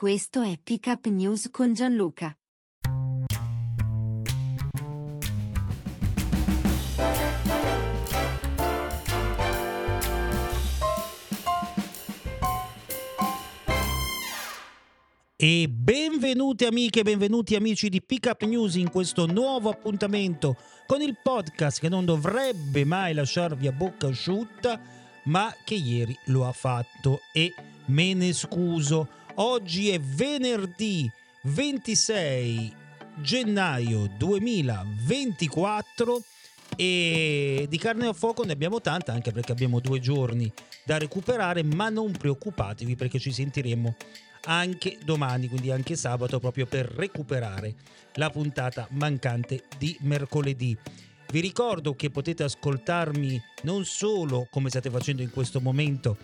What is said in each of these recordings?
Questo è Pick News con Gianluca. E benvenuti amiche benvenuti amici di Pick Up News in questo nuovo appuntamento con il podcast che non dovrebbe mai lasciarvi a bocca asciutta, ma che ieri lo ha fatto e me ne scuso. Oggi è venerdì 26 gennaio 2024 e di carne a fuoco ne abbiamo tanta anche perché abbiamo due giorni da recuperare, ma non preoccupatevi perché ci sentiremo anche domani, quindi anche sabato, proprio per recuperare la puntata mancante di mercoledì. Vi ricordo che potete ascoltarmi non solo come state facendo in questo momento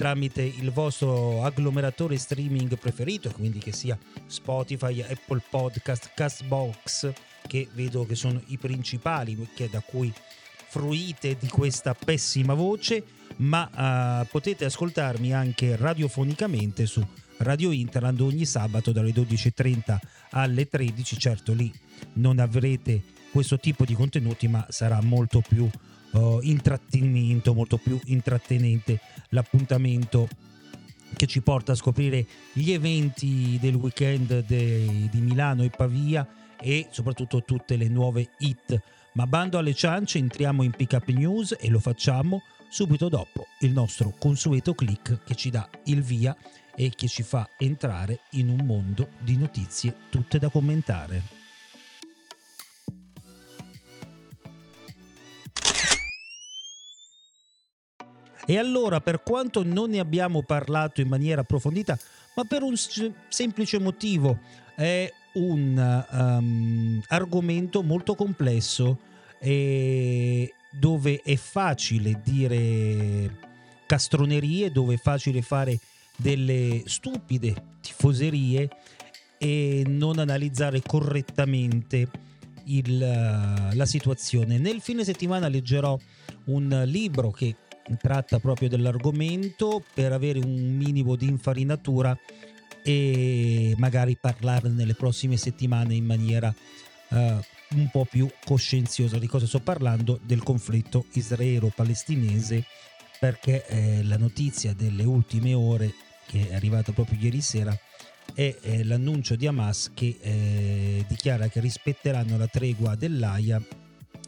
tramite il vostro agglomeratore streaming preferito, quindi che sia Spotify, Apple Podcast, Castbox, che vedo che sono i principali da cui fruite di questa pessima voce, ma uh, potete ascoltarmi anche radiofonicamente su Radio Interland ogni sabato dalle 12.30 alle 13. Certo lì non avrete questo tipo di contenuti, ma sarà molto più uh, intrattenimento, molto più intrattenente l'appuntamento che ci porta a scoprire gli eventi del weekend de, di Milano e Pavia e soprattutto tutte le nuove hit. Ma bando alle ciance, entriamo in Pick Up News e lo facciamo subito dopo il nostro consueto click che ci dà il via e che ci fa entrare in un mondo di notizie tutte da commentare. E allora, per quanto non ne abbiamo parlato in maniera approfondita, ma per un semplice motivo, è un um, argomento molto complesso e dove è facile dire castronerie, dove è facile fare delle stupide tifoserie e non analizzare correttamente il, la situazione. Nel fine settimana leggerò un libro che tratta proprio dell'argomento per avere un minimo di infarinatura e magari parlarne nelle prossime settimane in maniera uh, un po' più coscienziosa. Di cosa sto parlando? Del conflitto israelo-palestinese perché eh, la notizia delle ultime ore che è arrivato proprio ieri sera, è eh, l'annuncio di Hamas che eh, dichiara che rispetteranno la tregua dell'AIA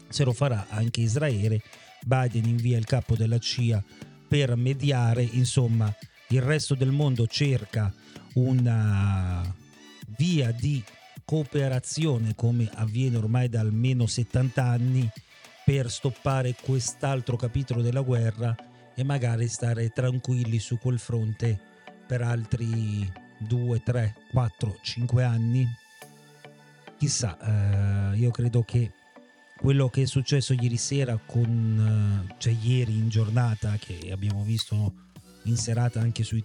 se lo farà anche Israele. Biden invia il capo della CIA per mediare, insomma il resto del mondo cerca una via di cooperazione come avviene ormai da almeno 70 anni per stoppare quest'altro capitolo della guerra e magari stare tranquilli su quel fronte per altri 2, 3, 4, 5 anni. Chissà, eh, io credo che quello che è successo ieri sera con, eh, cioè ieri in giornata, che abbiamo visto in serata anche sui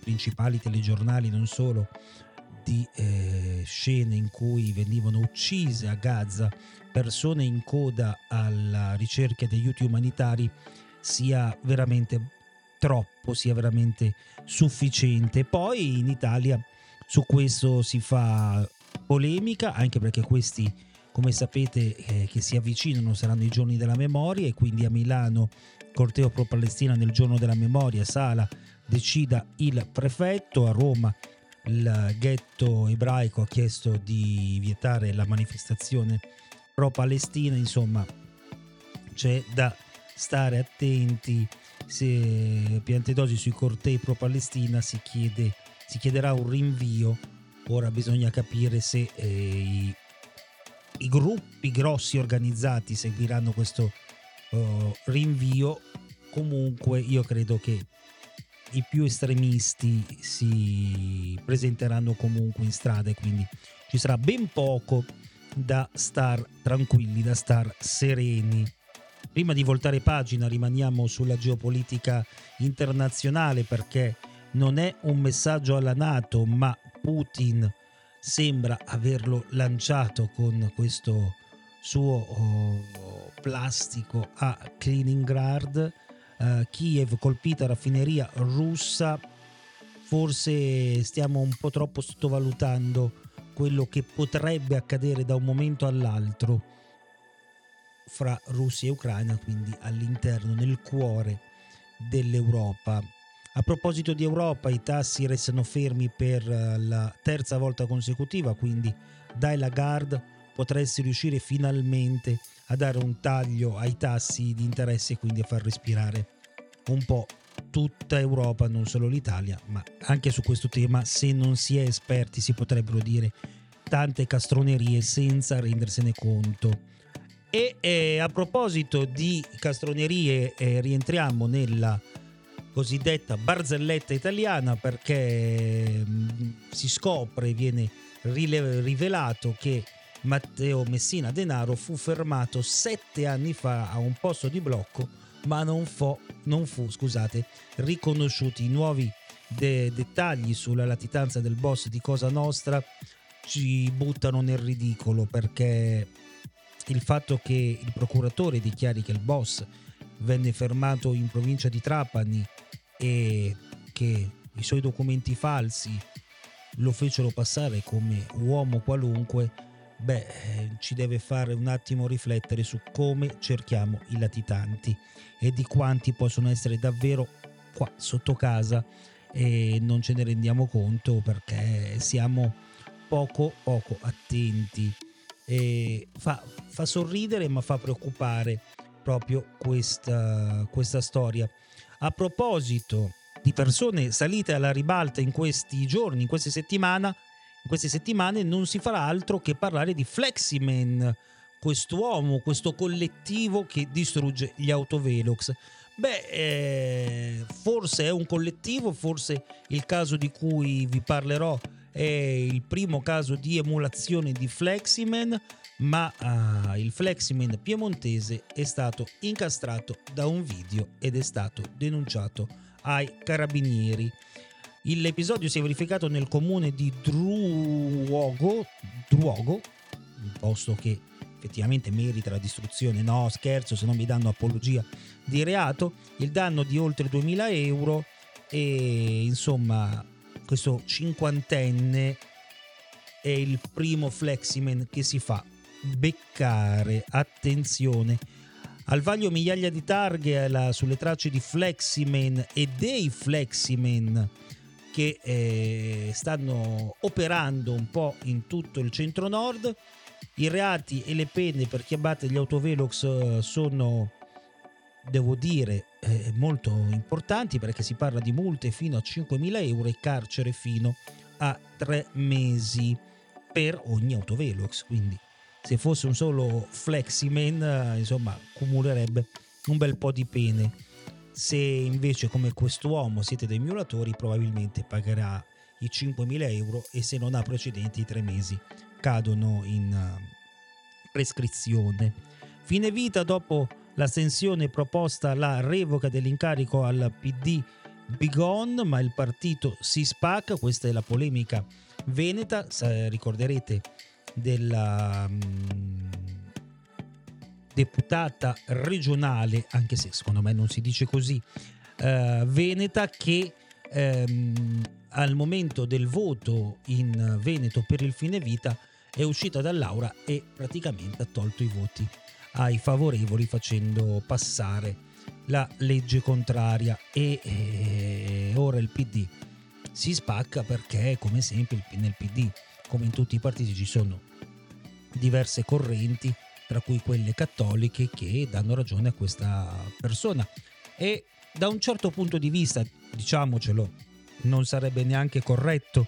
principali telegiornali, non solo, di eh, scene in cui venivano uccise a Gaza persone in coda alla ricerca degli aiuti umanitari sia veramente troppo sia veramente sufficiente. Poi in Italia su questo si fa polemica, anche perché questi, come sapete, eh, che si avvicinano saranno i giorni della memoria e quindi a Milano corteo pro Palestina nel giorno della memoria, Sala decida il prefetto, a Roma il ghetto ebraico ha chiesto di vietare la manifestazione pro Palestina, insomma c'è da stare attenti se Piantedosi sui cortei pro Palestina si, chiede, si chiederà un rinvio. Ora bisogna capire se eh, i, i, gruppi grossi organizzati seguiranno questo uh, rinvio. Comunque io credo che i più estremisti si presenteranno comunque in strada e quindi ci sarà ben poco da star tranquilli, da star sereni Prima di voltare pagina rimaniamo sulla geopolitica internazionale perché non è un messaggio alla Nato, ma Putin sembra averlo lanciato con questo suo oh, plastico a Kaliningrad. Uh, Kiev colpita raffineria russa, forse stiamo un po' troppo sottovalutando quello che potrebbe accadere da un momento all'altro fra Russia e Ucraina, quindi all'interno, nel cuore dell'Europa. A proposito di Europa, i tassi restano fermi per eh, la terza volta consecutiva, quindi dai Lagarde potresti riuscire finalmente a dare un taglio ai tassi di interesse e quindi a far respirare un po' tutta Europa, non solo l'Italia, ma anche su questo tema, se non si è esperti, si potrebbero dire tante castronerie senza rendersene conto. E eh, a proposito di castronerie, eh, rientriamo nella cosiddetta barzelletta italiana perché mm, si scopre, viene rivelato che Matteo Messina Denaro fu fermato sette anni fa a un posto di blocco ma non, fo, non fu scusate, riconosciuti. I nuovi de- dettagli sulla latitanza del boss di Cosa Nostra ci buttano nel ridicolo perché il fatto che il procuratore dichiari che il boss venne fermato in provincia di Trapani e che i suoi documenti falsi lo fecero passare come uomo qualunque, beh, ci deve fare un attimo riflettere su come cerchiamo i latitanti e di quanti possono essere davvero qua sotto casa. E non ce ne rendiamo conto perché siamo poco poco attenti. E fa, fa sorridere ma fa preoccupare proprio questa, questa storia a proposito di persone salite alla ribalta in questi giorni in queste in queste settimane non si farà altro che parlare di Fleximan quest'uomo, questo collettivo che distrugge gli autovelox. Beh, eh, forse è un collettivo, forse il caso di cui vi parlerò è il primo caso di emulazione di Fleximan, ma ah, il Fleximan piemontese è stato incastrato da un video ed è stato denunciato ai carabinieri. L'episodio si è verificato nel comune di Druogo, Druogo un posto che effettivamente merita la distruzione, no scherzo se non mi danno apologia di reato, il danno di oltre 2000 euro e insomma questo cinquantenne è il primo fleximan che si fa beccare, attenzione, al vaglio migliaia di targhe la, sulle tracce di Fleximan e dei Fleximan che eh, stanno operando un po' in tutto il centro nord i reati e le pene per chi abbatte gli autovelox eh, sono, devo dire, eh, molto importanti perché si parla di multe fino a 5.000 euro e carcere fino a 3 mesi per ogni autovelox. Quindi se fosse un solo fleximan, eh, insomma, cumulerebbe un bel po' di pene. Se invece come quest'uomo siete dei violatori, probabilmente pagherà i 5.000 euro e se non ha precedenti i 3 mesi cadono in eh, prescrizione. Fine vita dopo l'astensione proposta la revoca dell'incarico al PD Bigon, ma il partito si spacca, questa è la polemica veneta, ricorderete della um, deputata regionale, anche se secondo me non si dice così, uh, veneta che um, al momento del voto in Veneto per il fine vita è uscita dall'aura e praticamente ha tolto i voti ai favorevoli facendo passare la legge contraria. E, e ora il PD si spacca perché come sempre nel PD come in tutti i partiti ci sono diverse correnti tra cui quelle cattoliche che danno ragione a questa persona e da un certo punto di vista diciamocelo non sarebbe neanche corretto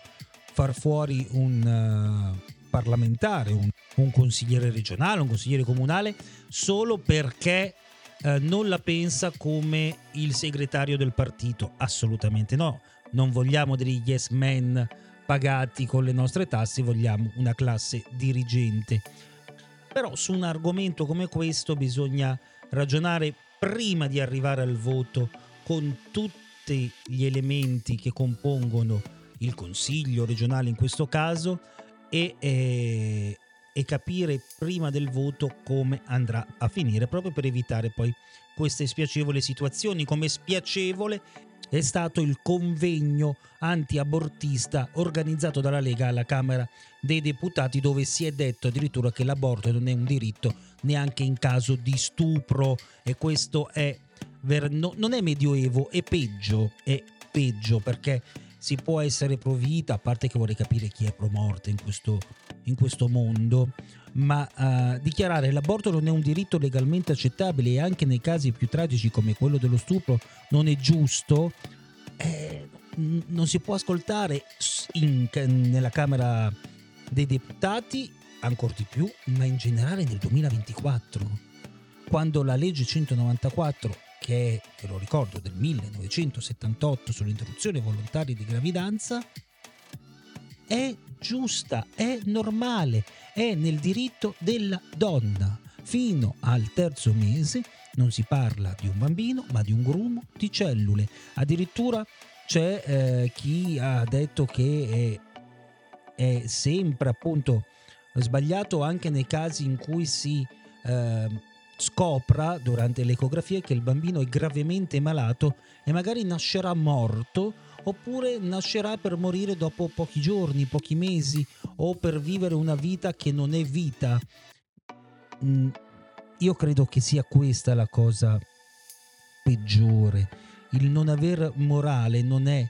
far fuori un uh, parlamentare, un, un, consigliere regionale, un consigliere comunale, solo perché uh, non la pensa come il segretario del partito. Assolutamente no. Non vogliamo degli yes men pagati con le nostre tasse, vogliamo una classe dirigente. Però su un argomento come questo bisogna ragionare prima di arrivare al voto con tutti gli elementi che compongono il consiglio regionale in questo caso e, eh, e capire prima del voto come andrà a finire proprio per evitare poi queste spiacevoli situazioni come spiacevole è stato il convegno anti-abortista organizzato dalla Lega alla Camera dei Deputati dove si è detto addirittura che l'aborto non è un diritto neanche in caso di stupro. E questo è ver- no, non è medioevo, è peggio, è peggio perché si può essere pro vita, a parte che vorrei capire chi è pro morte in questo, in questo mondo, ma uh, dichiarare l'aborto non è un diritto legalmente accettabile e anche nei casi più tragici come quello dello stupro non è giusto, eh, non si può ascoltare in, nella Camera dei Deputati, ancora di più, ma in generale nel 2024, quando la legge 194 che è, te lo ricordo, del 1978 sull'interruzione volontaria di gravidanza, è giusta, è normale, è nel diritto della donna. Fino al terzo mese non si parla di un bambino, ma di un grumo di cellule. Addirittura c'è eh, chi ha detto che è, è, sempre appunto sbagliato anche nei casi in cui si eh, scopra durante l'ecografia che il bambino è gravemente malato e magari nascerà morto oppure nascerà per morire dopo pochi giorni, pochi mesi o per vivere una vita che non è vita. Mm, io credo che sia questa la cosa peggiore. Il non aver morale non è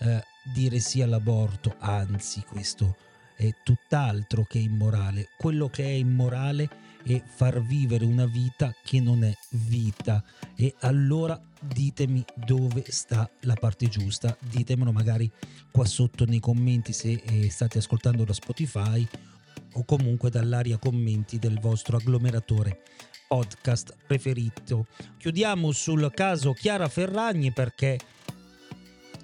eh, dire sì all'aborto, anzi questo è tutt'altro che immorale. Quello che è immorale è e far vivere una vita che non è vita. E allora ditemi dove sta la parte giusta, ditemelo magari qua sotto nei commenti se eh, state ascoltando da Spotify o comunque dall'area commenti del vostro agglomeratore podcast preferito. Chiudiamo sul caso Chiara Ferragni perché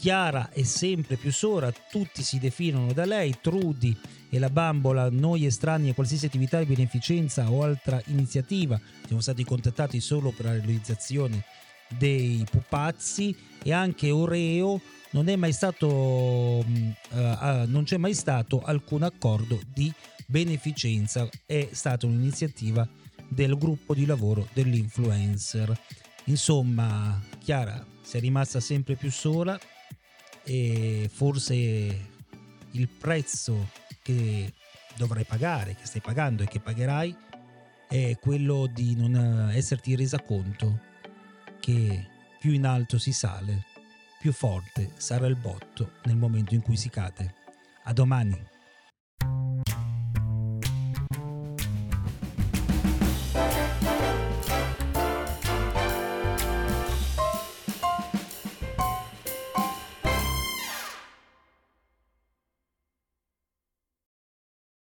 Chiara è sempre più sora, tutti si definono da lei, Trudy e la bambola, noi estranei a qualsiasi attività di beneficenza o altra iniziativa, siamo stati contattati solo per la realizzazione dei pupazzi e anche Oreo non è mai stato uh, uh, non c'è mai stato alcun accordo di beneficenza. È stata un'iniziativa del gruppo di lavoro dell'influencer. Insomma Chiara si è rimasta sempre più sola e forse il prezzo che dovrai pagare, che stai pagando e che pagherai è quello di non esserti resa conto che più in alto si sale, più forte sarà il botto nel momento in cui si cade. A domani!